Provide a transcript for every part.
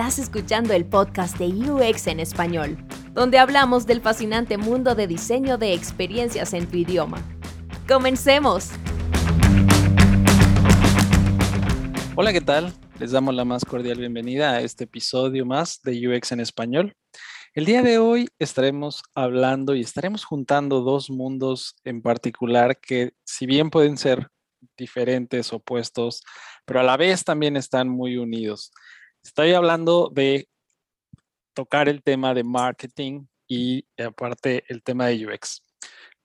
Estás escuchando el podcast de UX en español, donde hablamos del fascinante mundo de diseño de experiencias en tu idioma. ¡Comencemos! Hola, ¿qué tal? Les damos la más cordial bienvenida a este episodio más de UX en español. El día de hoy estaremos hablando y estaremos juntando dos mundos en particular que si bien pueden ser diferentes, opuestos, pero a la vez también están muy unidos. Estoy hablando de tocar el tema de marketing y aparte el tema de UX.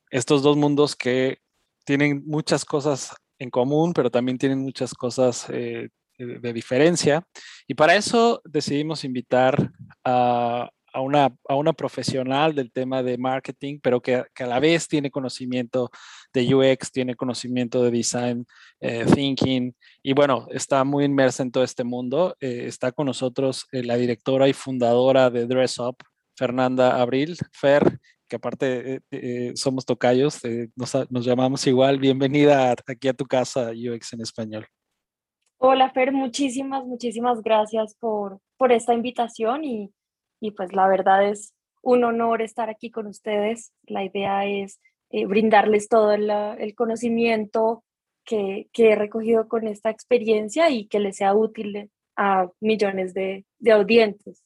Estos dos mundos que tienen muchas cosas en común, pero también tienen muchas cosas eh, de diferencia. Y para eso decidimos invitar a a una, a una profesional del tema de marketing, pero que, que, a la vez tiene conocimiento de UX, tiene conocimiento de design eh, thinking y bueno, está muy inmersa en todo este mundo. Eh, está con nosotros eh, la directora y fundadora de Dress Up, Fernanda Abril. Fer, que aparte somos tocayos, nos, nos, llamamos igual. Bienvenida aquí a tu casa UX en español. Hola Fer, muchísimas, muchísimas gracias por, por esta invitación y y pues la verdad es un honor estar aquí con ustedes. La idea es eh, brindarles todo el, conocimiento que, he recogido con esta experiencia y que les sea útil a millones de, de audientes.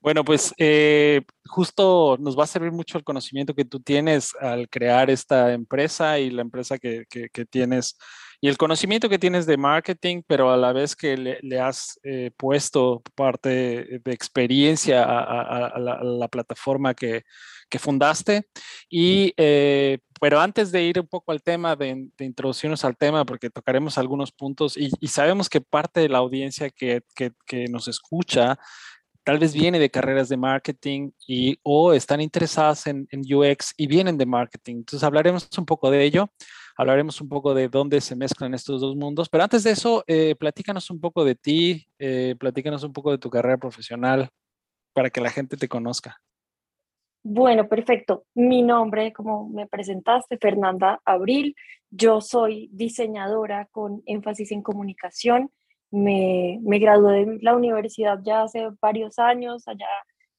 Bueno, pues eh, justo nos va a servir mucho el conocimiento que tú tienes al crear esta empresa y la empresa que, que tienes y el conocimiento que tienes de marketing, pero a la vez que le, has eh, puesto parte de experiencia a, la, plataforma que, que fundaste. Y, eh, pero antes de ir un poco al tema, de, introducirnos al tema, porque tocaremos algunos puntos y, sabemos que parte de la audiencia que, que, que nos escucha tal vez viene de carreras de marketing y o están interesadas en, en, UX y vienen de marketing. Entonces hablaremos un poco de ello hablaremos un poco de dónde se mezclan estos dos mundos. Pero antes de eso, eh, platícanos un poco de ti, eh, platícanos un poco de tu carrera profesional para que la gente te conozca. Bueno, perfecto. Mi nombre, como me presentaste, Fernanda Abril. Yo soy diseñadora con énfasis en comunicación. Me, me gradué de la universidad ya hace varios años, allá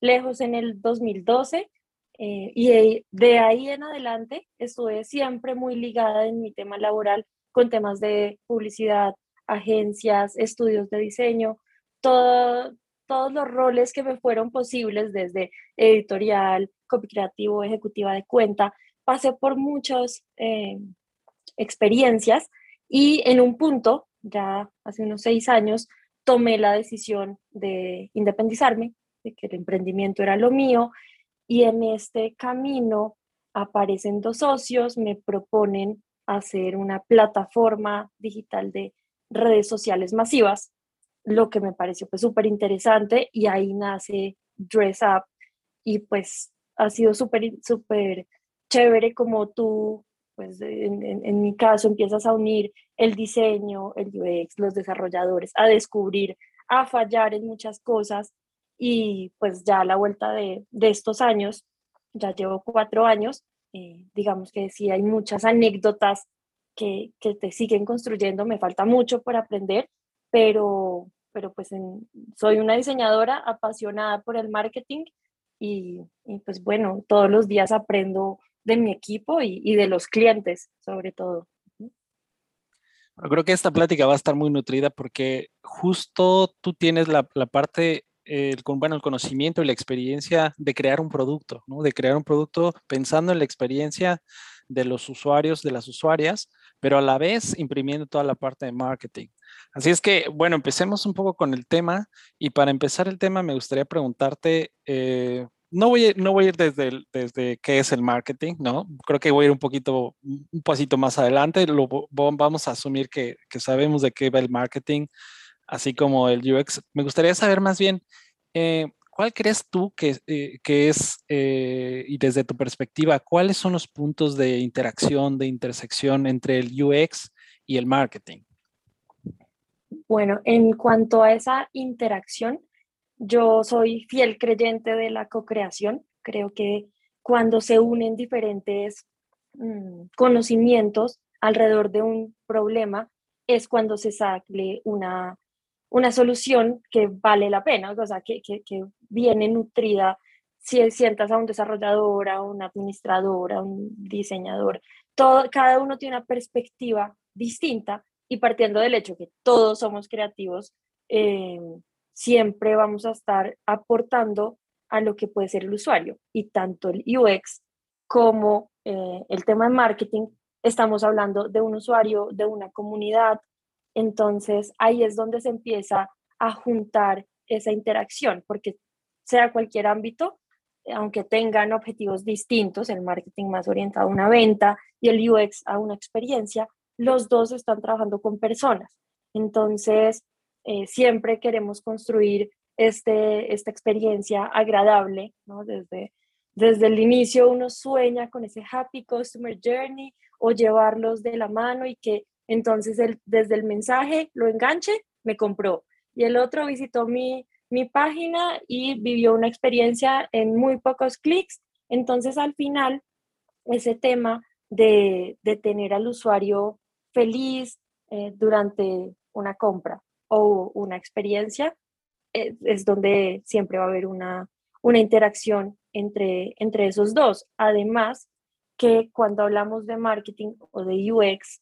lejos en el 2012 eh, y de, ahí en adelante estuve siempre muy ligada en mi tema laboral con temas de publicidad, agencias, estudios de diseño, todo, todos los roles que me fueron posibles desde editorial, copy creativo, ejecutiva de cuenta. Pasé por muchas eh, experiencias y en un punto, ya hace unos seis años, tomé la decisión de independizarme, de que el emprendimiento era lo mío y en este camino aparecen dos socios, me proponen hacer una plataforma digital de redes sociales masivas, lo que me pareció pues súper interesante y ahí nace Dress Up y pues ha sido súper, súper chévere como tú, pues en, en, mi caso empiezas a unir el diseño, el UX, los desarrolladores, a descubrir, a fallar en muchas cosas y pues ya a la vuelta de, de estos años, ya llevo cuatro años, eh, digamos que sí hay muchas anécdotas que, que, te siguen construyendo, me falta mucho por aprender, pero, pero pues soy una diseñadora apasionada por el marketing y, y, pues bueno, todos los días aprendo de mi equipo y, y de los clientes sobre todo. Creo que esta plática va a estar muy nutrida porque justo tú tienes la, la parte el, bueno, el conocimiento y la experiencia de crear un producto, ¿no? de crear un producto pensando en la experiencia de los usuarios, de las usuarias, pero a la vez imprimiendo toda la parte de marketing. Así es que, bueno, empecemos un poco con el tema y para empezar el tema me gustaría preguntarte, eh, no, voy a, no voy a ir desde, desde qué es el marketing, ¿no? Creo que voy a ir un poquito, un pasito más adelante, lo, vamos a asumir que, que sabemos de qué va el marketing, así como el UX. Me gustaría saber más bien, eh, ¿cuál crees tú que, eh, que es, eh, y desde tu perspectiva, cuáles son los puntos de interacción, de intersección entre el UX y el marketing? Bueno, en cuanto a esa interacción, yo soy fiel creyente de la co-creación. Creo que cuando se unen diferentes mm, conocimientos alrededor de un problema, es cuando se sale una una solución que vale la pena, o sea, que, que, viene nutrida. Si sientas a un desarrollador, a un administrador, a un diseñador, todo, cada uno tiene una perspectiva distinta y partiendo del hecho que todos somos creativos, eh, siempre vamos a estar aportando a lo que puede ser el usuario. Y tanto el UX como eh, el tema de marketing, estamos hablando de un usuario, de una comunidad, entonces ahí es donde se empieza a juntar esa interacción, porque sea cualquier ámbito, aunque tengan objetivos distintos, el marketing más orientado a una venta y el UX a una experiencia, los dos están trabajando con personas. Entonces, eh, siempre queremos construir este, esta experiencia agradable, ¿no? Desde, desde el inicio uno sueña con ese happy customer journey o llevarlos de la mano y que entonces desde el mensaje lo enganche, me compró. Y el otro visitó mi, mi página y vivió una experiencia en muy pocos clics. Entonces, al final, ese tema de, de tener al usuario feliz eh, durante una compra o una experiencia eh, es donde siempre va a haber una, una interacción entre, entre esos dos. Además, que cuando hablamos de marketing o de UX,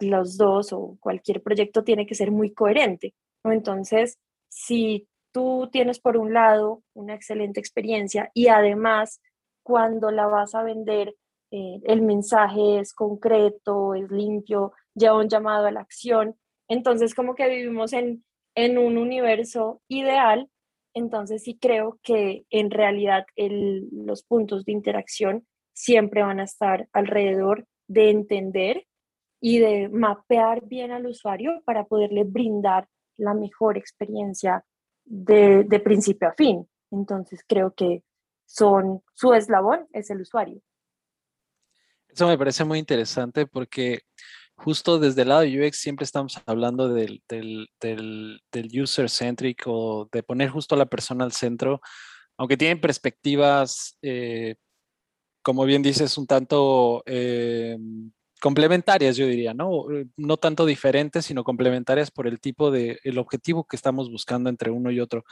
los dos o cualquier proyecto tiene que ser muy coherente. Entonces, si tú tienes por un lado una excelente experiencia y además cuando la vas a vender, eh, el mensaje es concreto, es limpio, lleva un llamado a la acción. Entonces, como que vivimos en, en un universo ideal, entonces sí creo que en realidad los puntos de interacción siempre van a estar alrededor de entender y de mapear bien al usuario para poderle brindar la mejor experiencia de, principio a fin. Entonces creo que son su eslabón es el usuario. Eso me parece muy interesante porque justo desde el lado de UX siempre estamos hablando del, del, del, user centric o de poner justo a la persona al centro, aunque tienen perspectivas, eh, como bien dices, un tanto eh, complementarias, yo diría, ¿no? Eh, no tanto diferentes, sino complementarias por el tipo de, el objetivo que estamos buscando entre uno y otro.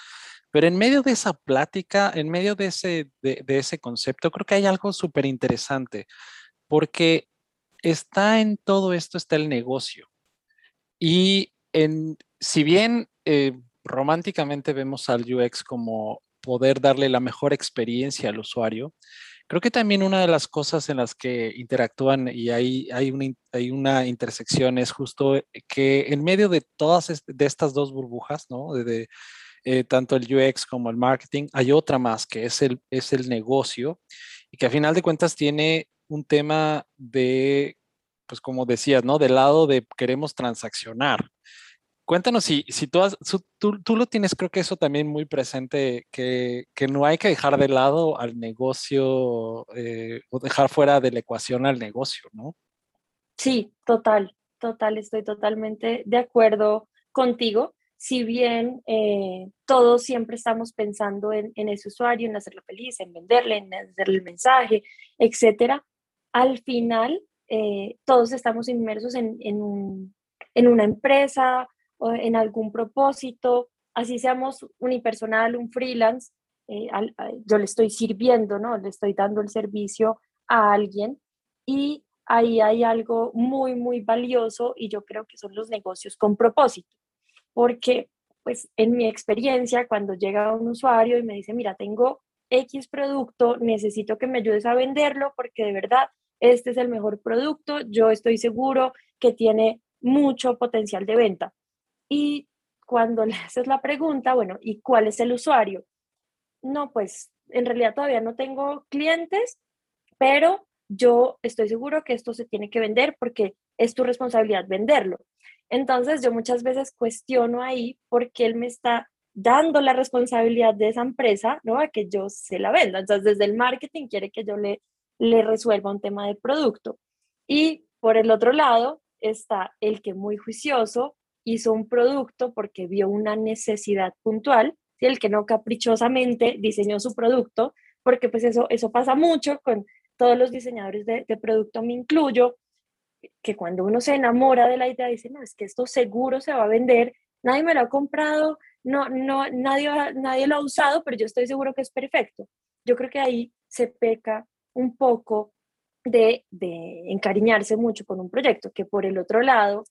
Pero en medio de esa plática, en medio de ese, de, ese concepto, creo que hay algo súper interesante, porque está en todo esto, está el negocio. Y en, si bien eh, románticamente vemos al UX como poder darle la mejor experiencia al usuario, Creo que también una de las cosas en las que interactúan y hay, hay, una, hay una intersección es justo eh, que en medio de todas de estas dos burbujas, ¿no? De, eh, tanto el UX como el marketing, hay otra más que es el, es el negocio y que a final de cuentas tiene un tema de, pues como decías, ¿no? Del lado de queremos transaccionar. Cuéntanos si, si tú, tú, tú, lo tienes, creo que eso también muy presente, que, que no hay que dejar de lado al negocio eh, o dejar fuera de la ecuación al negocio, ¿no? Sí, total, total, estoy totalmente de acuerdo contigo. Si bien eh, todos siempre estamos pensando en, en, ese usuario, en hacerlo feliz, en venderle, en hacerle el mensaje, etcétera, al final eh, todos estamos inmersos en, en, un, en una empresa en algún propósito, así seamos unipersonal, un freelance, eh, yo le estoy sirviendo, ¿no? Le estoy dando el servicio a alguien y ahí hay algo muy, muy valioso y yo creo que son los negocios con propósito, porque pues en mi experiencia, cuando llega un usuario y me dice, mira, tengo X producto, necesito que me ayudes a venderlo porque de verdad este es el mejor producto, yo estoy seguro que tiene mucho potencial de venta. Y cuando le haces la pregunta, bueno, ¿y cuál es el usuario? No, pues en realidad todavía no tengo clientes, pero yo estoy seguro que esto se tiene que vender porque es tu responsabilidad venderlo. Entonces yo muchas veces cuestiono ahí porque él me está dando la responsabilidad de esa empresa, ¿no? A que yo se la venda. Entonces desde el marketing quiere que yo le, le resuelva un tema de producto. Y por el otro lado está el que muy juicioso hizo un producto porque vio una necesidad puntual, y el que no caprichosamente diseñó su producto, porque pues eso, eso pasa mucho con todos los diseñadores de, de producto, me incluyo, que cuando uno se enamora de la idea dice, no, es que esto seguro se va a vender, nadie me lo ha comprado, no, no, nadie, nadie lo ha usado, pero yo estoy seguro que es perfecto. Yo creo que ahí se peca un poco de, de encariñarse mucho con un proyecto, que por el otro lado,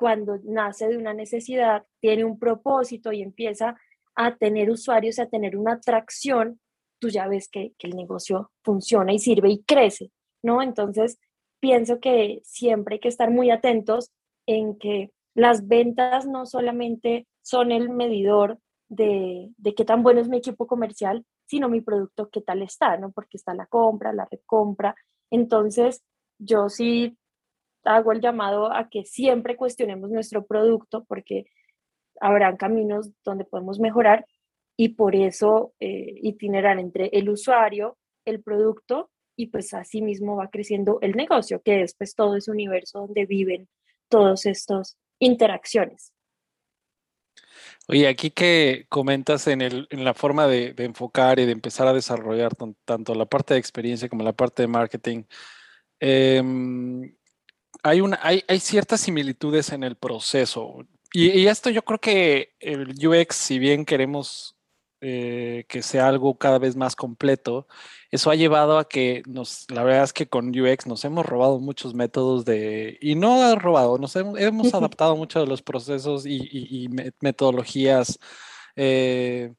cuando nace de una necesidad, tiene un propósito y empieza a tener usuarios, a tener una atracción, tú ya ves que, el negocio funciona y sirve y crece, ¿no? Entonces, pienso que siempre hay que estar muy atentos en que las ventas no solamente son el medidor de, de, qué tan bueno es mi equipo comercial, sino mi producto qué tal está, ¿no? Porque está la compra, la recompra. Entonces, yo sí hago el llamado a que siempre cuestionemos nuestro producto porque habrán caminos donde podemos mejorar y por eso eh, itinerar entre el usuario, el producto y pues así mismo va creciendo el negocio, que es pues todo ese universo donde viven todos estos interacciones. Oye, aquí que comentas en, el, en la forma de, enfocar y de empezar a desarrollar tanto la parte de experiencia como la parte de marketing, em, hay, una, hay, hay, ciertas similitudes en el proceso. Y, y, esto yo creo que el UX, si bien queremos eh, que sea algo cada vez más completo, eso ha llevado a que nos, la verdad es que con UX nos hemos robado muchos métodos de, y no robado, nos hemos, hemos adaptado muchos de los procesos y, metodologías eh,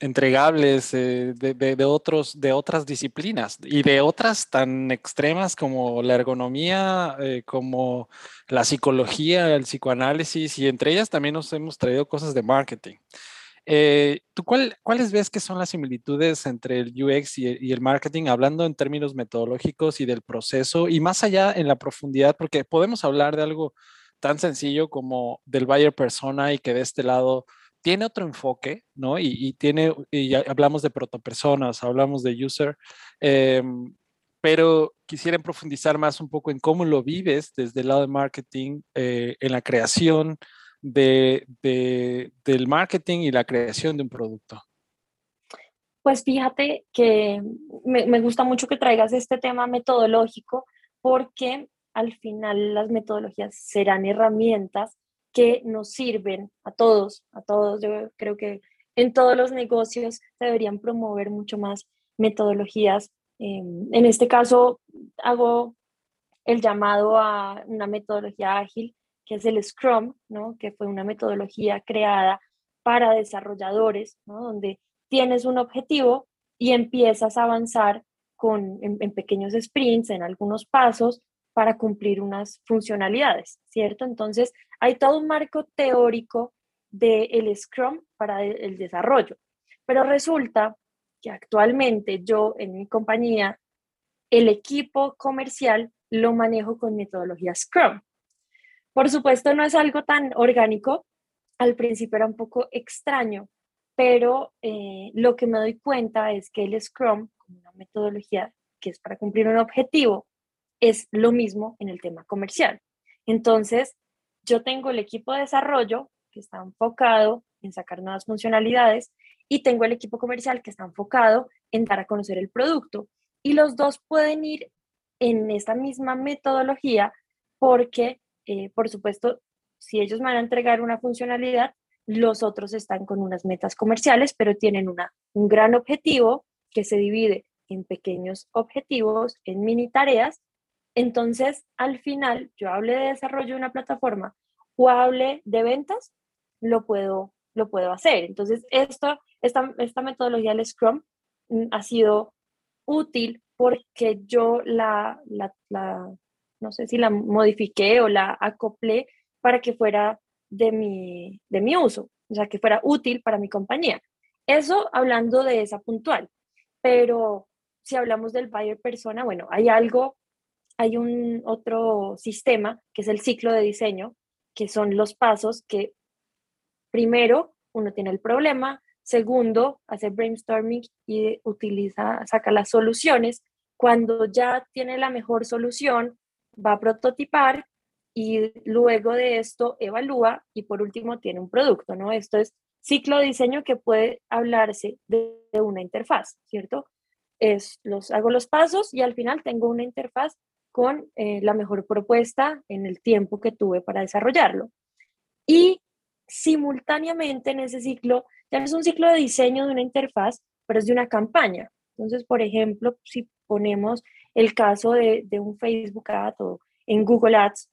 entregables eh, de, otros, de otras disciplinas y de otras tan extremas como la ergonomía, como la psicología, el psicoanálisis y entre ellas también nos hemos traído cosas de marketing. Eh, ¿Tú cuáles ves que son las similitudes entre el UX y, el marketing, hablando en términos metodológicos y del proceso, y más allá en la profundidad, porque podemos hablar de algo tan sencillo como del buyer persona y que de este lado tiene otro enfoque, ¿no? Y, tiene, y hablamos de protopersonas, hablamos de user, em, pero quisiera profundizar más un poco en cómo lo vives desde el lado de marketing, eh, en la creación, de, del marketing y la creación de un producto? Pues fíjate que me, gusta mucho que traigas este tema metodológico porque al final las metodologías serán herramientas que nos sirven a todos, a todos. Yo creo que en todos los negocios deberían promover mucho más metodologías. en este caso, hago el llamado a una metodología ágil que es el Scrum, ¿no? que fue una metodología creada para desarrolladores, ¿no? donde tienes un objetivo y empiezas a avanzar con, en, pequeños sprints, en algunos pasos, para cumplir unas funcionalidades, ¿cierto? Entonces, hay todo un marco teórico del Scrum para el desarrollo, pero resulta que actualmente yo en mi compañía, el equipo comercial lo manejo con metodología Scrum. Por supuesto, no es algo tan orgánico. Al principio era un poco extraño, pero eh, lo que me doy cuenta es que el Scrum, como una metodología que es para cumplir un objetivo, es lo mismo en el tema comercial. Entonces, yo tengo el equipo de desarrollo que está enfocado en sacar nuevas funcionalidades y tengo el equipo comercial que está enfocado en dar a conocer el producto. Y los dos pueden ir en esta misma metodología porque eh, por supuesto, si ellos van a entregar una funcionalidad, los otros están con unas metas comerciales, pero tienen una, un gran objetivo que se divide en pequeños objetivos, en mini tareas. Entonces, al final, yo hable de desarrollo de una plataforma o hable de ventas, lo puedo, lo puedo hacer. Entonces, esto, esta, esta metodología del Scrum mm, ha sido útil porque yo la, la, no sé si la modifiqué o la acoplé para que fuera de mi, de mi uso, o sea, que fuera útil para mi compañía. Eso hablando de esa puntual, pero si hablamos del buyer persona, bueno, hay algo, hay un otro sistema que es el ciclo de diseño, que son los pasos que primero uno tiene el problema, segundo hace brainstorming y utiliza, saca las soluciones. Cuando ya tiene la mejor solución, va a prototipar y luego de esto evalúa y por último tiene un producto, ¿no? Esto es ciclo de diseño que puede hablarse de, una interfaz, ¿cierto? Es los, hago los pasos y al final tengo una interfaz con eh, la mejor propuesta en el tiempo que tuve para desarrollarlo. Y simultáneamente en ese ciclo, ya no es un ciclo de diseño de una interfaz, pero es de una campaña. Entonces, por ejemplo, si ponemos el caso de, un Facebook Ad o en Google Ads,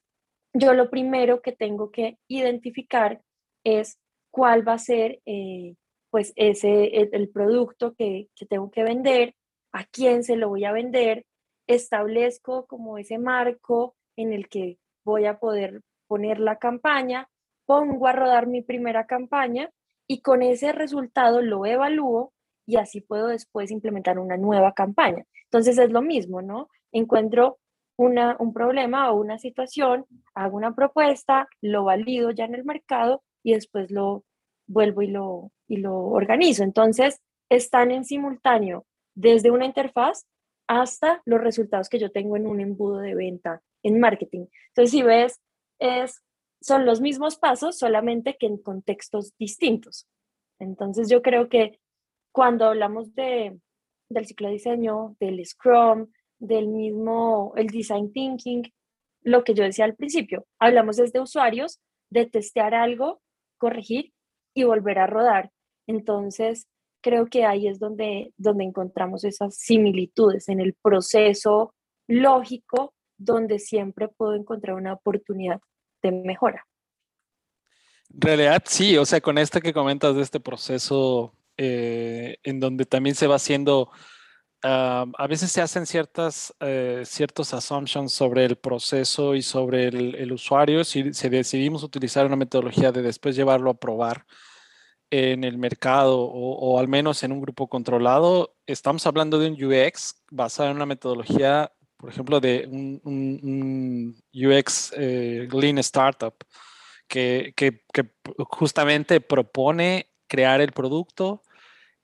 yo lo primero que tengo que identificar es cuál va a ser eh, pues ese, el, producto que, que, tengo que vender, a quién se lo voy a vender, establezco como ese marco en el que voy a poder poner la campaña, pongo a rodar mi primera campaña y con ese resultado lo evalúo y así puedo después implementar una nueva campaña. Entonces es lo mismo, ¿no? Encuentro una, un problema o una situación, hago una propuesta, lo valido ya en el mercado y después lo vuelvo y lo, y lo organizo. Entonces están en simultáneo desde una interfaz hasta los resultados que yo tengo en un embudo de venta en marketing. Entonces, si ves, es, son los mismos pasos, solamente que en contextos distintos. Entonces, yo creo que cuando hablamos de, del ciclo de diseño, del Scrum, del mismo, el Design Thinking, lo que yo decía al principio, hablamos desde usuarios, de testear algo, corregir y volver a rodar. Entonces, creo que ahí es donde, donde encontramos esas similitudes en el proceso lógico, donde siempre puedo encontrar una oportunidad de mejora. En realidad, sí, o sea, con esto que comentas de este proceso eh, en donde también se va haciendo, ah, a veces se hacen ciertas, eh, ciertos assumptions sobre el proceso y sobre el, el usuario, si, si, decidimos utilizar una metodología de después llevarlo a probar en el mercado o, al menos en un grupo controlado, estamos hablando de un UX basado en una metodología, por ejemplo, de un, UX eh, Lean Startup, que, justamente propone crear el producto,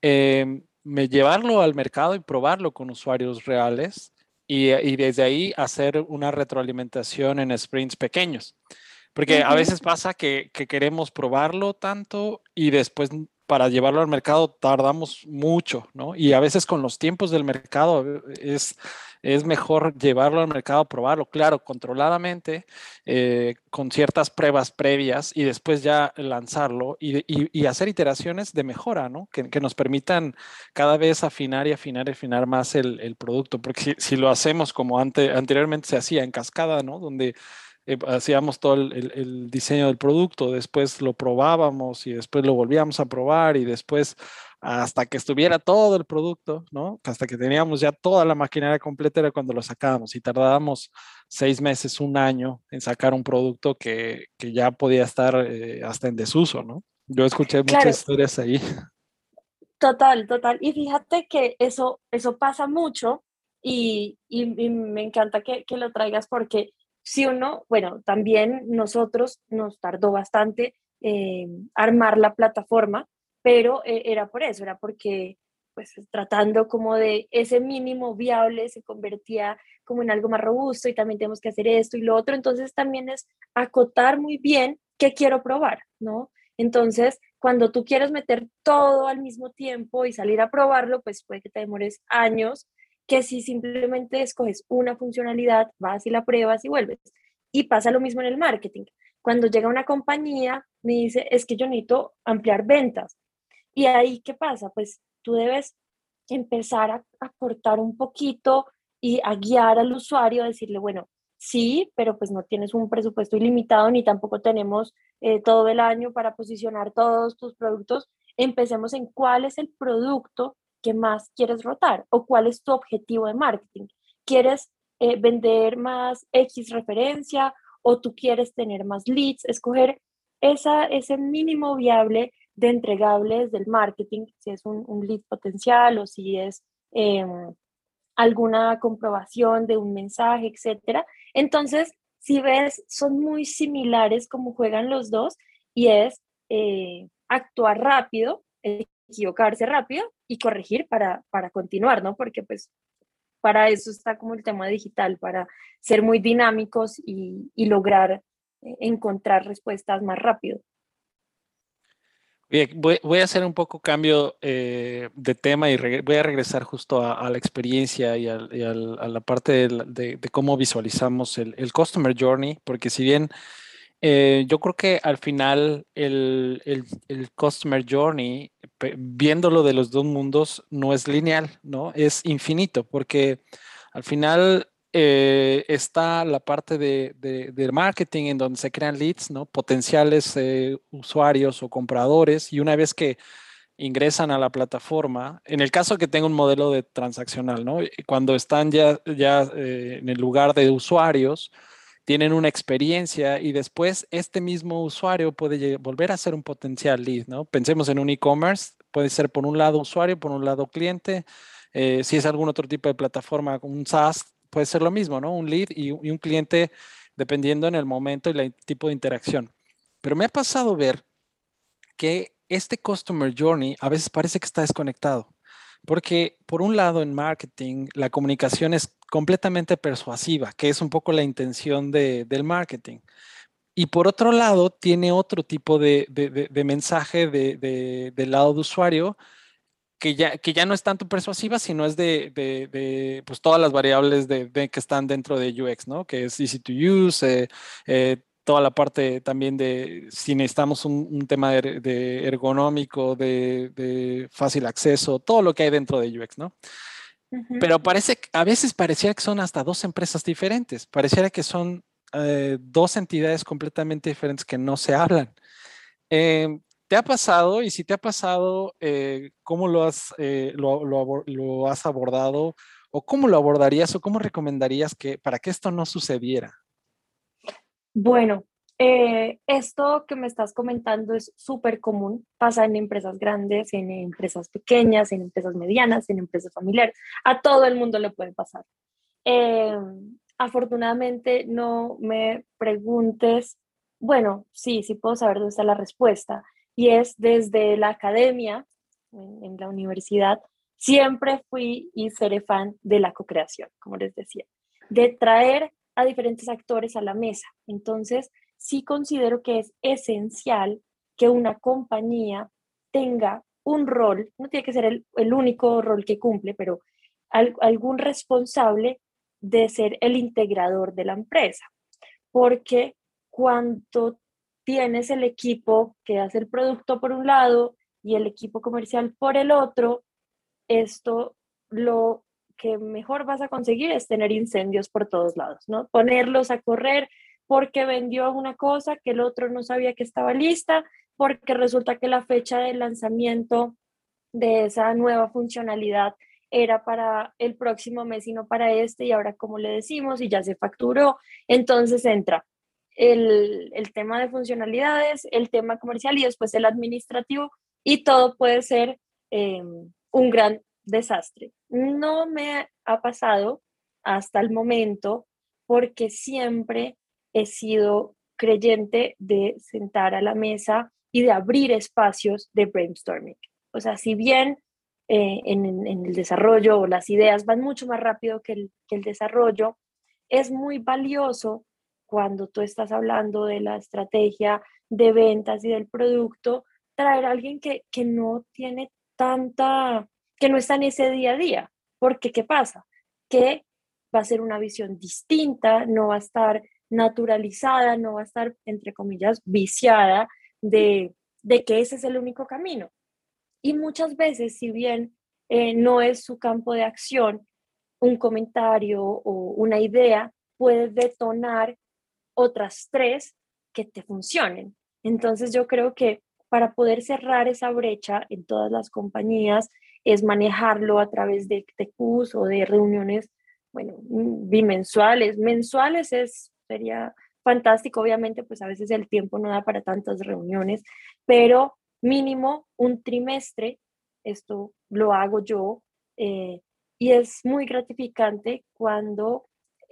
em, llevarlo al mercado y probarlo con usuarios reales y desde ahí hacer una retroalimentación en sprints pequeños. Porque a veces pasa que, queremos probarlo tanto y después para llevarlo al mercado tardamos mucho, ¿no? Y a veces con los tiempos del mercado eh, es, es mejor llevarlo al mercado, probarlo, claro, controladamente, eh, con ciertas pruebas previas y después ya lanzarlo y, hacer iteraciones de mejora, ¿no? Que, nos permitan cada vez afinar y afinar y afinar más el, producto. Porque si, lo hacemos como anteriormente se hacía en cascada, ¿no? Donde eh, hacíamos todo el, diseño del producto, después lo probábamos y después lo volvíamos a probar y después hasta que estuviera todo el producto, ¿no? Hasta que teníamos ya toda la maquinaria completa era cuando lo sacábamos y tardábamos seis meses, un año en sacar un producto que, que ya podía estar eh, hasta en desuso, ¿no? Yo escuché muchas historias ahí. Total, total. Y fíjate que eso, eso pasa mucho y, y, me encanta que, que, lo traigas porque si uno, bueno, también nosotros nos tardó bastante eh, armar la plataforma, pero eh, era por eso, era porque pues tratando como de ese mínimo viable se convertía como en algo más robusto y también tenemos que hacer esto y lo otro, entonces también es acotar muy bien qué quiero probar, ¿no? Entonces, cuando tú quieres meter todo al mismo tiempo y salir a probarlo, pues puede que te demores años que si simplemente escoges una funcionalidad, vas y la pruebas y vuelves. Y pasa lo mismo en el marketing. Cuando llega una compañía, me dice, es que yo necesito ampliar ventas. Y ahí, ¿qué pasa? Pues tú debes empezar a, cortar un poquito y a guiar al usuario, a decirle, bueno, sí, pero pues no tienes un presupuesto ilimitado ni tampoco tenemos eh, todo el año para posicionar todos tus productos. Empecemos en cuál es el producto que más quieres rotar o cuál es tu objetivo de marketing. ¿Quieres eh, vender más X referencia o tú quieres tener más leads? Escoger esa, ese mínimo viable de entregables del marketing, si es un, lead potencial o si es em, alguna comprobación de un mensaje, etcétera. Entonces, si ves, son muy similares como juegan los dos y es eh, actuar rápido, equivocarse rápido y corregir para, para continuar, ¿no? Porque pues para eso está como el tema digital, para ser muy dinámicos y, y lograr eh, encontrar respuestas más rápido. Voy, voy, a hacer un poco cambio eh, de tema y voy a regresar justo a, la experiencia y, a, a la parte de, de, cómo visualizamos el, el, Customer Journey, porque si bien Eh, yo creo que al final el, el, Customer Journey, viéndolo de los dos mundos, no es lineal, ¿no? Es infinito, porque al final eh, está la parte de, de, marketing en donde se crean leads, ¿no? Potenciales eh, usuarios o compradores, y una vez que ingresan a la plataforma, en el caso que tenga un modelo de transaccional, ¿no? Cuando están ya, ya en el lugar de usuarios, tienen una experiencia y después este mismo usuario puede volver a ser un potencial lead, ¿no? Pensemos en un e-commerce, puede ser por un lado usuario, por un lado cliente. Eh, si es algún otro tipo de plataforma, un SaaS, puede ser lo mismo, ¿no? Un lead y, y un cliente dependiendo en el momento y el tipo de interacción. Pero me ha pasado ver que este Customer Journey a veces parece que está desconectado. Porque por un lado en marketing la comunicación es completamente persuasiva, que es un poco la intención del marketing. Y por otro lado tiene otro tipo de, mensaje del lado de usuario que ya, que ya no es tanto persuasiva, sino es de, pues, todas las variables de, que están dentro de UX, ¿no? Que es easy to use, eh, eh, toda la parte también de si necesitamos un, tema de, ergonómico, de, fácil acceso, todo lo que hay dentro de UX, ¿no? Pero parece, a veces pareciera que son hasta dos empresas diferentes, pareciera que son eh, dos entidades completamente diferentes que no se hablan. Em, ¿Te ha pasado? Y si te ha pasado, eh, ¿cómo lo has, eh, lo, lo has abordado? ¿O cómo lo abordarías o cómo recomendarías que para que esto no sucediera? Bueno, eh, esto que me estás comentando es súper común, pasa en empresas grandes, en empresas pequeñas, en empresas medianas, en empresas familiares, a todo el mundo le puede pasar. Eh, afortunadamente no me preguntes, bueno, sí, sí puedo saber dónde está la respuesta, y es desde la academia, en, en la universidad, siempre fui y seré fan de la co-creación, como les decía, de traer a diferentes actores a la mesa. Entonces, sí considero que es esencial que una compañía tenga un rol, no tiene que ser el, único rol que cumple, pero algún responsable de ser el integrador de la empresa. Porque cuando tienes el equipo que hace el producto por un lado y el equipo comercial por el otro, esto lo que mejor vas a conseguir es tener incendios por todos lados, ¿no? Ponerlos a correr porque vendió una cosa que el otro no sabía que estaba lista, porque resulta que la fecha de lanzamiento de esa nueva funcionalidad era para el próximo mes y no para este, y ahora como le decimos, y ya se facturó, entonces entra el, tema de funcionalidades, el tema comercial y después el administrativo, y todo puede ser eh, un gran desastre. No me ha pasado hasta el momento porque siempre he sido creyente de sentar a la mesa y de abrir espacios de brainstorming. O sea, si bien eh, en, el desarrollo las ideas van mucho más rápido que el, que el desarrollo, es muy valioso cuando tú estás hablando de la estrategia de ventas y del producto, traer a alguien que, que no tiene tanta que no está en ese día a día. Porque, ¿qué pasa? Que va a ser una visión distinta, no va a estar naturalizada, no va a estar, entre comillas, viciada de, que ese es el único camino. Y muchas veces, si bien eh, no es su campo de acción, un comentario o una idea puede detonar otras tres que te funcionen. Entonces yo creo que para poder cerrar esa brecha en todas las compañías es manejarlo a través de TQs o de reuniones, bueno, bimensuales. Mensuales es, sería fantástico, obviamente, pues a veces el tiempo no da para tantas reuniones, pero mínimo un trimestre, esto lo hago yo, eh, y es muy gratificante cuando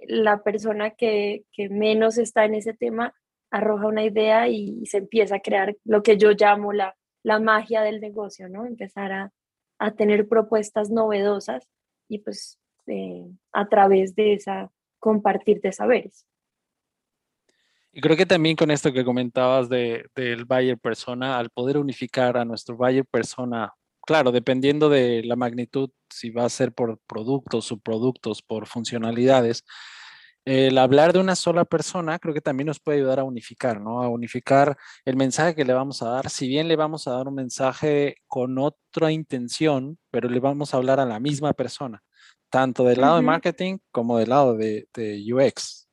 la persona que, que, menos está en ese tema arroja una idea y, se empieza a crear lo que yo llamo la, la magia del negocio, ¿no? Empezar a, a tener propuestas novedosas y pues eh, a través de esa compartir de saberes. Y creo que también con esto que comentabas de, del buyer persona, al poder unificar a nuestro buyer persona, claro, dependiendo de la magnitud, si va a ser por productos, subproductos, por funcionalidades, el hablar de una sola persona creo que también nos puede ayudar a unificar, ¿no? A unificar el mensaje que le vamos a dar. Si bien le vamos a dar un mensaje con otra intención, pero le vamos a hablar a la misma persona, tanto del lado de marketing como del lado de, UX.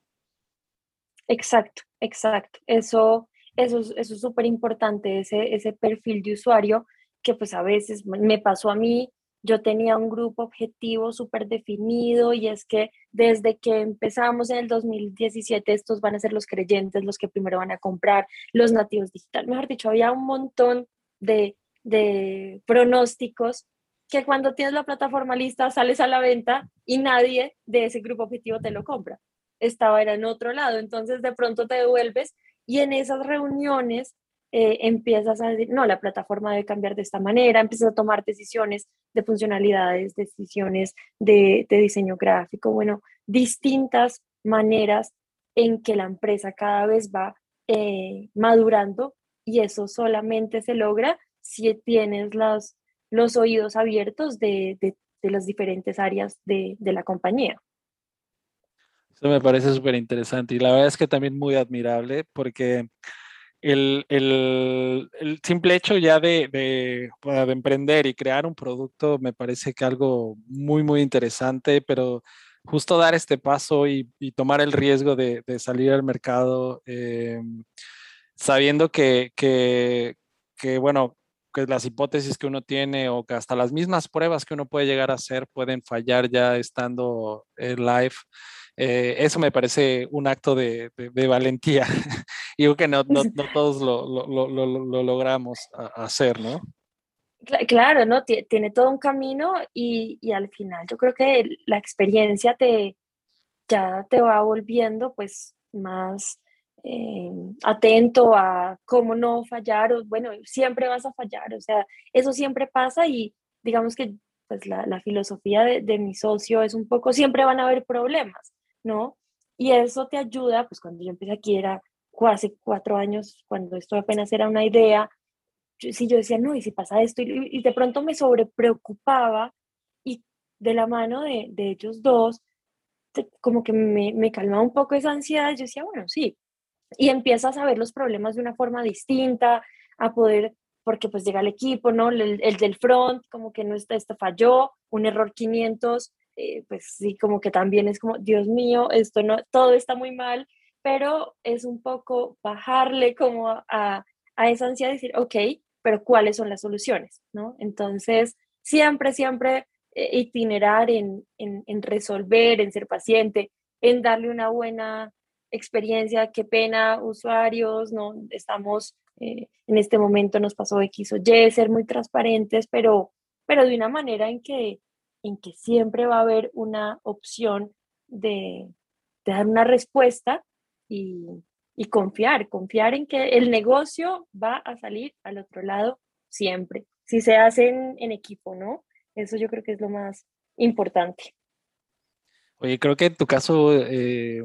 Exacto, exacto. Eso, eso, eso es súper importante, ese, ese perfil de usuario que pues a veces me pasó a mí yo tenía un grupo objetivo súper definido y es que desde que empezamos en el 2017 estos van a ser los creyentes, los que primero van a comprar, los nativos digital. Mejor dicho, había un montón de, de pronósticos que cuando tienes la plataforma lista sales a la venta y nadie de ese grupo objetivo te lo compra. Estaba era en otro lado, entonces de pronto te devuelves y en esas reuniones eh, empiezas a decir, no, la plataforma debe cambiar de esta manera, empiezas a tomar decisiones de funcionalidades, decisiones de, diseño gráfico, bueno, distintas maneras en que la empresa cada vez va eh, madurando y eso solamente se logra si tienes los, los oídos abiertos de, de, las diferentes áreas de, de la compañía. Eso me parece súper interesante y la verdad es que también muy admirable porque el, el, el, simple hecho ya de, de, de, emprender y crear un producto me parece que algo muy, muy interesante, pero justo dar este paso y, tomar el riesgo de, de salir al mercado eh, sabiendo que, que, bueno, que las hipótesis que uno tiene o que hasta las mismas pruebas que uno puede llegar a hacer pueden fallar ya estando en live. Eh, eso me parece un acto de, valentía. creo que no, no, todos lo, lo, lo, lo, logramos hacer, ¿no? Claro, ¿no? Tiene todo un camino y, al final yo creo que la experiencia te, ya te va volviendo pues más eh, atento a cómo no fallar, o bueno, siempre vas a fallar, o sea, eso siempre pasa y digamos que pues la, la filosofía de, de, mi socio es un poco, siempre van a haber problemas, ¿no? Y eso te ayuda, pues cuando yo empecé aquí era hace cuatro años, cuando esto apenas era una idea, si yo decía, no, y si pasa esto, y, de pronto me sobrepreocupaba y de la mano de, de ellos dos, como que me, me calmaba un poco esa ansiedad, yo decía, bueno, sí, y empiezas a ver los problemas de una forma distinta, a poder, porque pues llega el equipo, ¿no? El, el del front, como que no está, esto falló, un error 500, eh, pues sí, como que también es como, Dios mío, esto no, todo está muy mal, pero es un poco bajarle como a, a esa ansiedad de decir, ok, pero ¿cuáles son las soluciones? ¿no? Entonces, siempre, siempre eh, itinerar en, en, resolver, en ser paciente, en darle una buena experiencia, qué pena, usuarios, ¿no? Estamos, eh, en este momento nos pasó X o Y, ser muy transparentes, pero, pero de una manera en que en que siempre va a haber una opción de, dar una respuesta y, confiar, confiar en que el negocio va a salir al otro lado siempre, si se hace en, equipo, ¿no? Eso yo creo que es lo más importante. Oye, creo que en tu caso eh,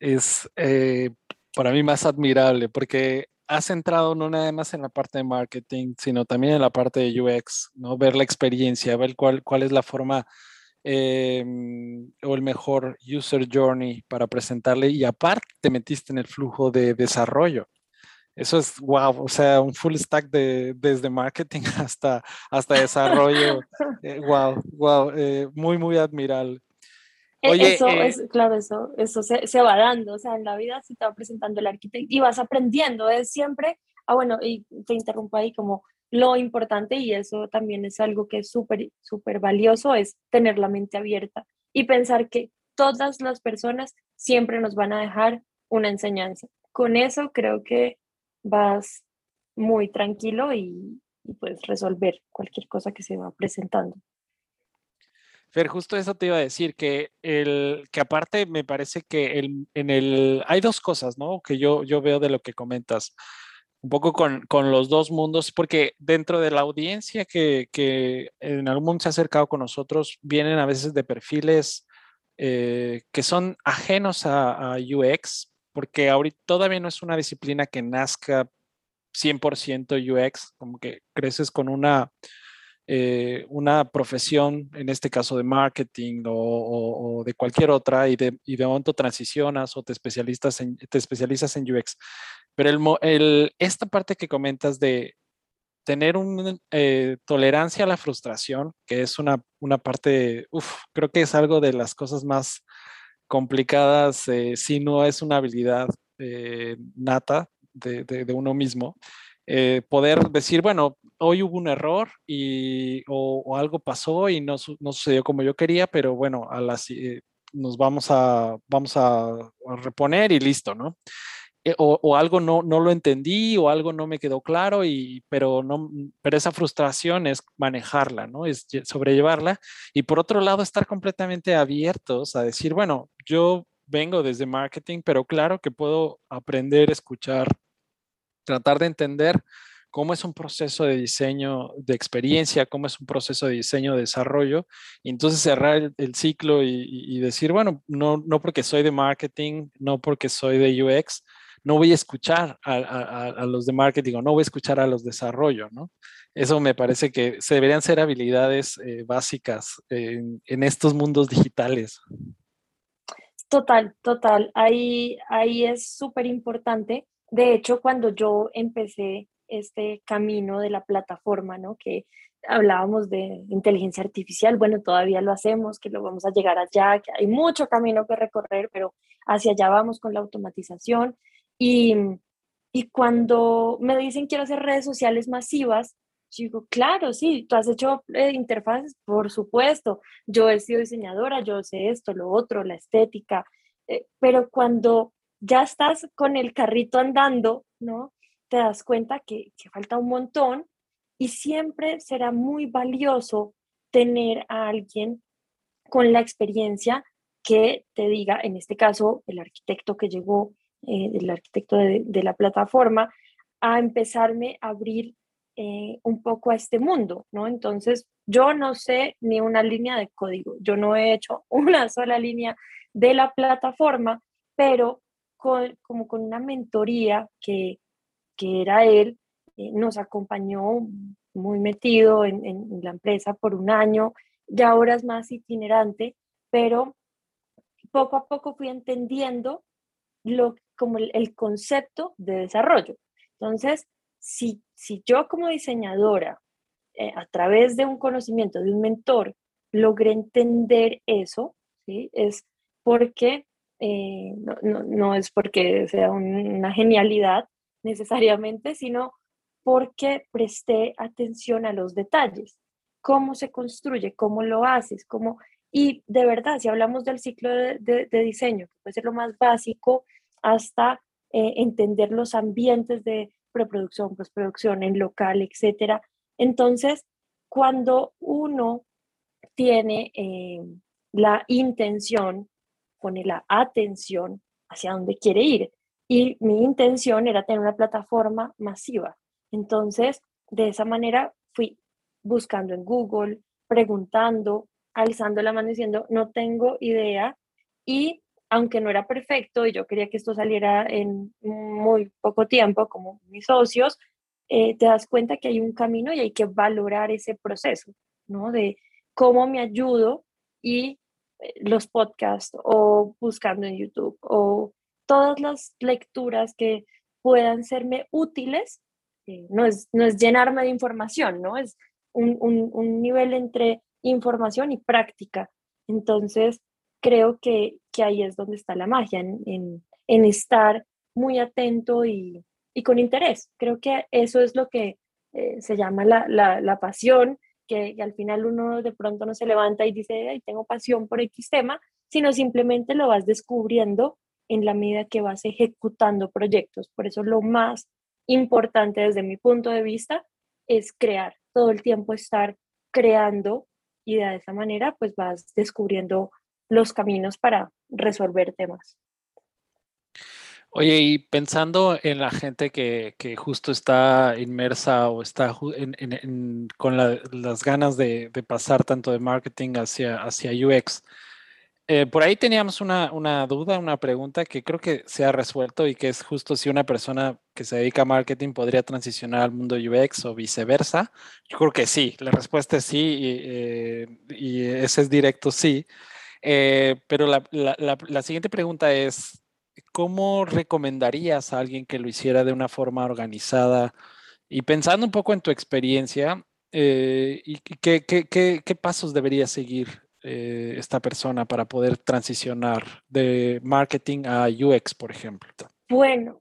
es eh, para mí más admirable porque has entrado no nada más en la parte de marketing, sino también en la parte de UX, ¿no? Ver la experiencia, ver cuál, cuál es la forma em, o el mejor user journey para presentarle y aparte te metiste en el flujo de desarrollo. Eso es wow, o sea, un full stack de, desde marketing hasta, hasta desarrollo. Eh, wow, wow, eh, muy, muy admirable. E, Oye, eso eh, es, claro, eso, eso se, se, va dando, o sea, en la vida se te va presentando el arquitecto y vas aprendiendo, es siempre, ah, bueno, y te interrumpo ahí como lo importante y eso también es algo que es súper, súper valioso, es tener la mente abierta y pensar que todas las personas siempre nos van a dejar una enseñanza. Con eso creo que vas muy tranquilo y, y puedes resolver cualquier cosa que se va presentando. Fer, justo eso te iba a decir, que, el, que aparte me parece que el, en el, hay dos cosas, ¿no? Que yo, yo veo de lo que comentas, un poco con, con los dos mundos, porque dentro de la audiencia que, que en algún momento se ha acercado con nosotros, vienen a veces de perfiles eh, que son ajenos a, a UX, porque ahorita todavía no es una disciplina que nazca 100% UX, como que creces con una eh, una profesión, en este caso de marketing o, de cualquier otra, y de, y de momento transicionas o te especializas en, te especializas en UX. Pero esta parte que comentas de tener una eh, tolerancia a la frustración, que es una, una parte, uf, creo que es algo de las cosas más complicadas, eh, si no es una habilidad nata de, de, uno mismo. Eh, poder decir, bueno, hoy hubo un error y, o, algo pasó y no, no, sucedió como yo quería, pero bueno, a las, eh, nos vamos a, vamos a, reponer y listo, ¿no? Eh, o, o, algo no, no lo entendí o algo no me quedó claro, y, pero, no, pero esa frustración es manejarla, ¿no? Es sobrellevarla. Y por otro lado, estar completamente abiertos a decir, bueno, yo vengo desde marketing, pero claro que puedo aprender a escuchar tratar de entender cómo es un proceso de diseño de experiencia, cómo es un proceso de diseño de desarrollo, y entonces cerrar el, ciclo y, decir, bueno, no, no porque soy de marketing, no porque soy de UX, no voy a escuchar a, los de marketing o no voy a escuchar a los de desarrollo, ¿no? Eso me parece que se deberían ser habilidades eh, básicas en, en, estos mundos digitales. Total, total. Ahí, ahí es súper importante de hecho, cuando yo empecé este camino de la plataforma, ¿no? Que hablábamos de inteligencia artificial, bueno, todavía lo hacemos, que lo vamos a llegar allá, que hay mucho camino que recorrer, pero hacia allá vamos con la automatización. Y, y cuando me dicen quiero hacer redes sociales masivas, yo digo, claro, sí, tú has hecho eh, interfaces, por supuesto, yo he sido diseñadora, yo sé esto, lo otro, la estética, eh, pero cuando ya estás con el carrito andando, ¿no? Te das cuenta que, falta un montón y siempre será muy valioso tener a alguien con la experiencia que te diga, en este caso, el arquitecto que llegó, eh, el arquitecto de, la plataforma, a empezarme a abrir eh, un poco a este mundo, ¿no? Entonces, yo no sé ni una línea de código, yo no he hecho una sola línea de la plataforma, pero como con una mentoría que, que era él, eh, nos acompañó muy metido en, la empresa por un año, ya ahora es más itinerante, pero poco a poco fui entendiendo lo, como el, concepto de desarrollo. Entonces, si, si yo como diseñadora, eh, a través de un conocimiento de un mentor, logré entender eso, es porque eh, no, es porque sea una genialidad necesariamente, sino porque presté atención a los detalles, cómo se construye, cómo lo haces, cómo... Y de verdad, si hablamos del ciclo de, diseño, que puede ser lo más básico, hasta eh, entender los ambientes de preproducción, postproducción, en local, etcétera. Entonces, cuando uno tiene eh, la intención pone la atención hacia dónde quiere ir. Y mi intención era tener una plataforma masiva. Entonces, de esa manera fui buscando en Google, preguntando, alzando la mano diciendo, no tengo idea. Y aunque no era perfecto y yo quería que esto saliera en muy poco tiempo, como mis socios, eh, te das cuenta que hay un camino y hay que valorar ese proceso, ¿no? De cómo me ayudo y los podcasts o buscando en YouTube o todas las lecturas que puedan serme útiles. Eh, no, es, no es llenarme de información, ¿no? Es un, un, nivel entre información y práctica. Entonces, creo que, que, ahí es donde está la magia, en, en, estar muy atento y, y, con interés. Creo que eso es lo que eh, se llama la, la, pasión que, al final uno de pronto no se levanta y dice, Ay, tengo pasión por X tema, sino simplemente lo vas descubriendo en la medida que vas ejecutando proyectos. Por eso lo más importante desde mi punto de vista es crear, todo el tiempo estar creando y de esa manera pues vas descubriendo los caminos para resolver temas. Oye, y pensando en la gente que, justo está inmersa o está con las ganas de, pasar tanto de marketing hacia, hacia UX, eh, por ahí teníamos una, duda, una pregunta que creo que se ha resuelto y que es justo si una persona que se dedica a marketing podría transicionar al mundo UX o viceversa? Yo creo que sí, la respuesta es sí y, eh, ese es directo sí. Eh, pero la, la, siguiente pregunta es, ¿cómo recomendarías a alguien que lo hiciera de una forma organizada? Y pensando un poco en tu experiencia, ¿y qué, qué, qué, qué, pasos debería seguir esta persona para poder transicionar de marketing a UX, por ejemplo? Bueno,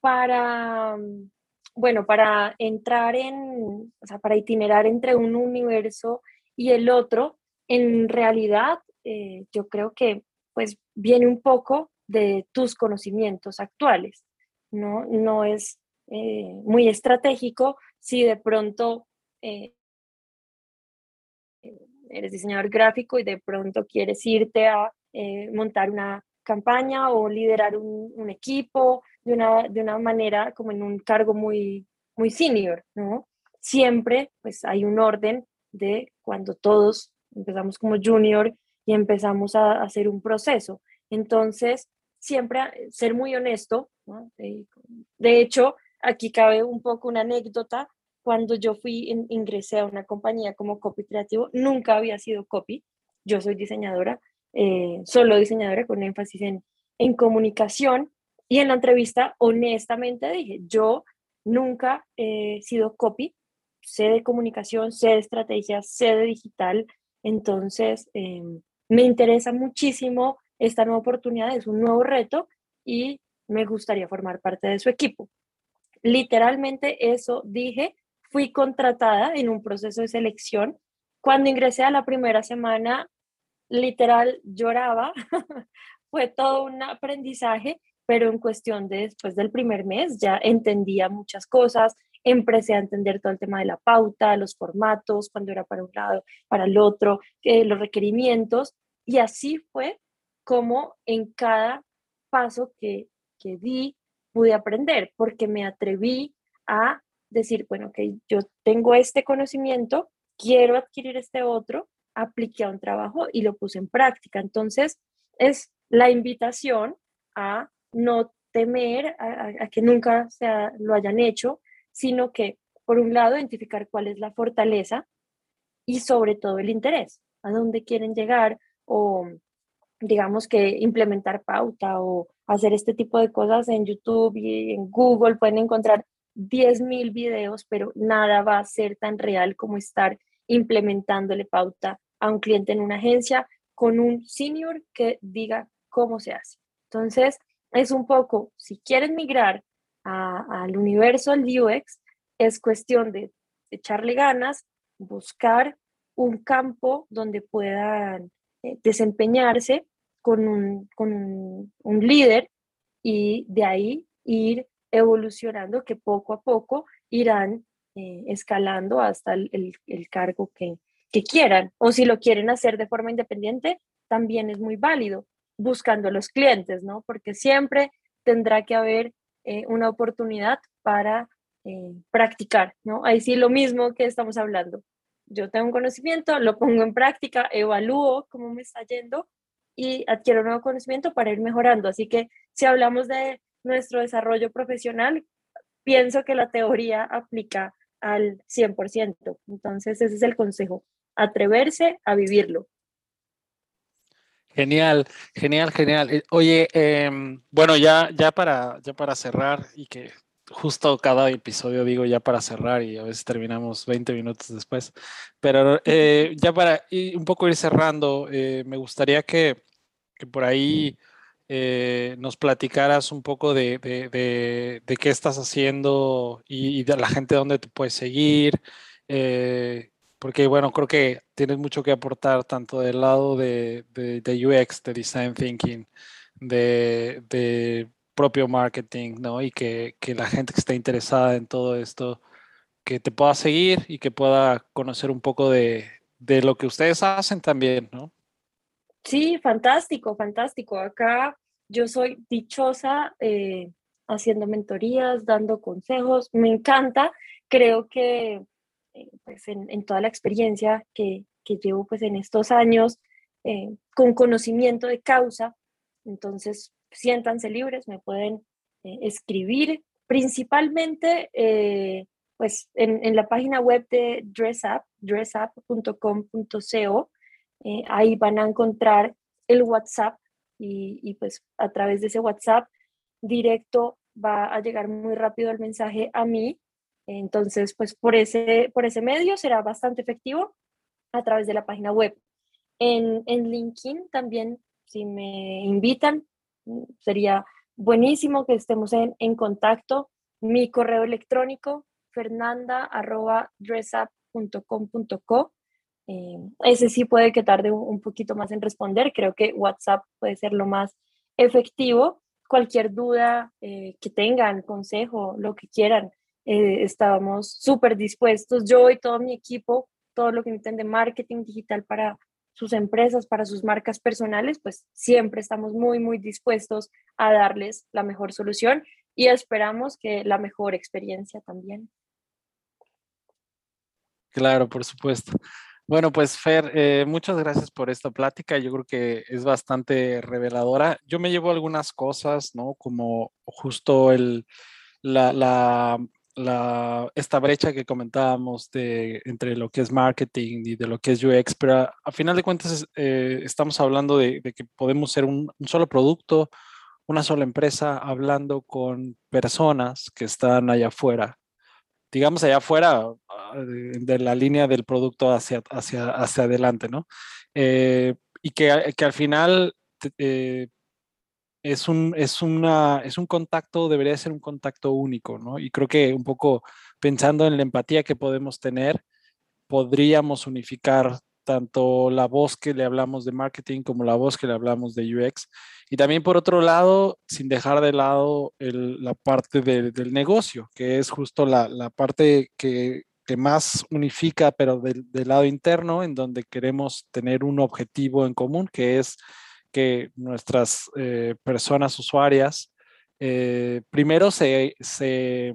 para, mm, bueno, para entrar en, o sea, para itinerar entre un universo y el otro, en realidad eh, yo creo que pues viene un poco de tus conocimientos actuales, ¿no? No es eh, muy estratégico si de pronto eh, eres diseñador gráfico y de pronto quieres irte a montar una campaña o liderar un, equipo de una, de una manera como en un cargo muy, muy senior, ¿no? Siempre pues hay un orden de cuando todos empezamos como junior y empezamos a, hacer un proceso. Entonces, siempre ser muy honesto, ¿no? de, hecho, aquí cabe un poco una anécdota. Cuando yo fui, ingresé a una compañía como copy creativo, nunca había sido copy. Yo soy diseñadora, eh, solo diseñadora con énfasis en, en comunicación. Y en la entrevista, honestamente, dije, yo nunca he sido copy, sé de comunicación, sé de estrategias, sé de digital. Entonces, em, me interesa muchísimo esta nueva oportunidad, es un nuevo reto y me gustaría formar parte de su equipo. Literalmente eso dije, fui contratada en un proceso de selección. Cuando ingresé a la primera semana, literal lloraba, fue todo un aprendizaje, pero en cuestión de después del primer mes ya entendía muchas cosas, empecé a entender todo el tema de la pauta, los formatos, cuando era para un lado, para el otro, eh, los requerimientos, y así fue como en cada paso que, que di pude aprender, porque me atreví a decir, bueno, que yo tengo este conocimiento, quiero adquirir este otro, apliqué a un trabajo y lo puse en práctica. Entonces, es la invitación a no temer a, que nunca se lo hayan hecho, sino que, por un lado, identificar cuál es la fortaleza y sobre todo el interés, a dónde quieren llegar o, digamos que, implementar pauta o hacer este tipo de cosas en YouTube y en Google. Pueden encontrar 10.000 videos, pero nada va a ser tan real como estar implementándole pauta a un cliente en una agencia con un senior que diga cómo se hace. Entonces, es un poco, si quieren migrar al universo del UX, es cuestión de echarle ganas, buscar un campo donde puedan eh, desempeñarse con, un, con un, líder y de ahí ir evolucionando que poco a poco irán eh, escalando hasta el, el cargo que, que quieran o si lo quieren hacer de forma independiente, también es muy válido buscando los clientes, ¿no? Porque siempre tendrá que haber eh, una oportunidad para eh, practicar, ¿no? Ahí sí lo mismo que estamos hablando. Yo tengo un conocimiento, lo pongo en práctica, evalúo cómo me está yendo y adquiero nuevo conocimiento para ir mejorando. Así que si hablamos de nuestro desarrollo profesional, pienso que la teoría aplica al 100%. Entonces, ese es el consejo atreverse a vivirlo. Genial, genial, genial. Eh, oye, em, bueno, ya, ya, para, ya para cerrar y que justo cada episodio digo ya para cerrar y a veces terminamos 20 minutos después, pero eh, ya para un poco ir cerrando, eh, me gustaría que, que por ahí nos platicaras un poco de, de, de, qué estás haciendo y, de la gente dónde te puedes seguir porque bueno, creo que tienes mucho que aportar tanto del lado de, UX, de Design Thinking, de, propio marketing, ¿no? Y que, que, la gente que esté interesada en todo esto, que te pueda seguir y que pueda conocer un poco de, de lo que ustedes hacen también, ¿no? Sí, fantástico, fantástico. Acá yo soy dichosa eh, haciendo mentorías, dando consejos, me encanta. Creo que eh, pues en, toda la experiencia que, llevo pues en estos años eh, con conocimiento de causa. Entonces, siéntanse libres, me pueden escribir Principalmente, pues en, en, la página web de DressUp, dressup.com.co, eh, ahí van a encontrar el WhatsApp y, y, pues a través de ese WhatsApp directo va a llegar muy rápido el mensaje a mí. Entonces, pues por ese, por ese medio será bastante efectivo a través de la página web. En, en LinkedIn también, si me invitan, sería buenísimo que estemos en, en contacto. Mi correo electrónico, fernanda.dressup.com.co. Eh, ese sí puede que tarde un, poquito más en responder. Creo que WhatsApp puede ser lo más efectivo. Cualquier duda eh, que tengan, consejo, lo que quieran, eh, estábamos súper dispuestos. Yo y todo mi equipo, todo lo que necesiten de marketing digital para sus empresas, para sus marcas personales, pues siempre estamos muy, muy dispuestos a darles la mejor solución y esperamos que la mejor experiencia también. Claro, por supuesto. Bueno, pues Fer, eh, muchas gracias por esta plática. Yo creo que es bastante reveladora. Yo me llevo algunas cosas, ¿no? Como justo la, esta brecha que comentábamos de, entre lo que es marketing y de lo que es UX, pero a, final de cuentas eh, estamos hablando de, que podemos ser un, solo producto, una sola empresa, hablando con personas que están allá afuera, digamos allá afuera ah, de, la línea del producto hacia, hacia, hacia adelante, ¿no? Eh, y que, que, al final eh, es un, es, una, es un contacto, debería ser un contacto único, ¿no? Y creo que un poco pensando en la empatía que podemos tener, podríamos unificar tanto la voz que le hablamos de marketing como la voz que le hablamos de UX. Y también por otro lado, sin dejar de lado la parte del negocio, que es justo la, la parte que, que, más unifica, pero del, del lado interno, en donde queremos tener un objetivo en común, que es que nuestras eh, personas usuarias eh, primero se, se,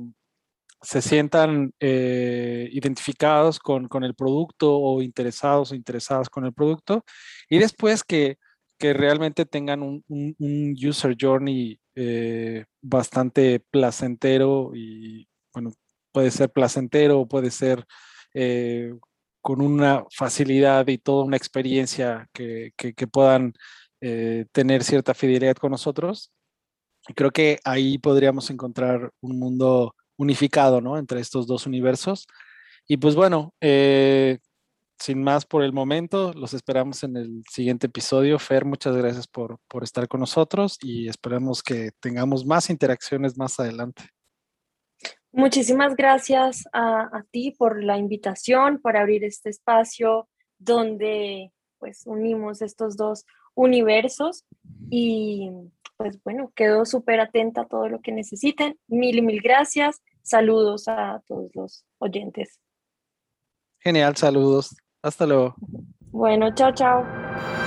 se sientan eh, identificados con, con, el producto o interesados o interesadas con el producto y después que, que realmente tengan un, un, user journey bastante placentero y bueno, puede ser placentero o puede ser con una facilidad y toda una experiencia que, que, que puedan eh, tener cierta fidelidad con nosotros. Y creo que ahí podríamos encontrar un mundo unificado, ¿no? Entre estos dos universos. Y pues bueno, eh, sin más por el momento, los esperamos en el siguiente episodio. Fer, muchas gracias por, por estar con nosotros y esperamos que tengamos más interacciones más adelante. Muchísimas gracias a, a ti por la invitación, por abrir este espacio donde pues unimos estos dos universos y pues bueno, quedo súper atenta a todo lo que necesiten. Mil y mil gracias. Saludos a todos los oyentes. Genial, saludos. Hasta luego. Bueno, chao, chao.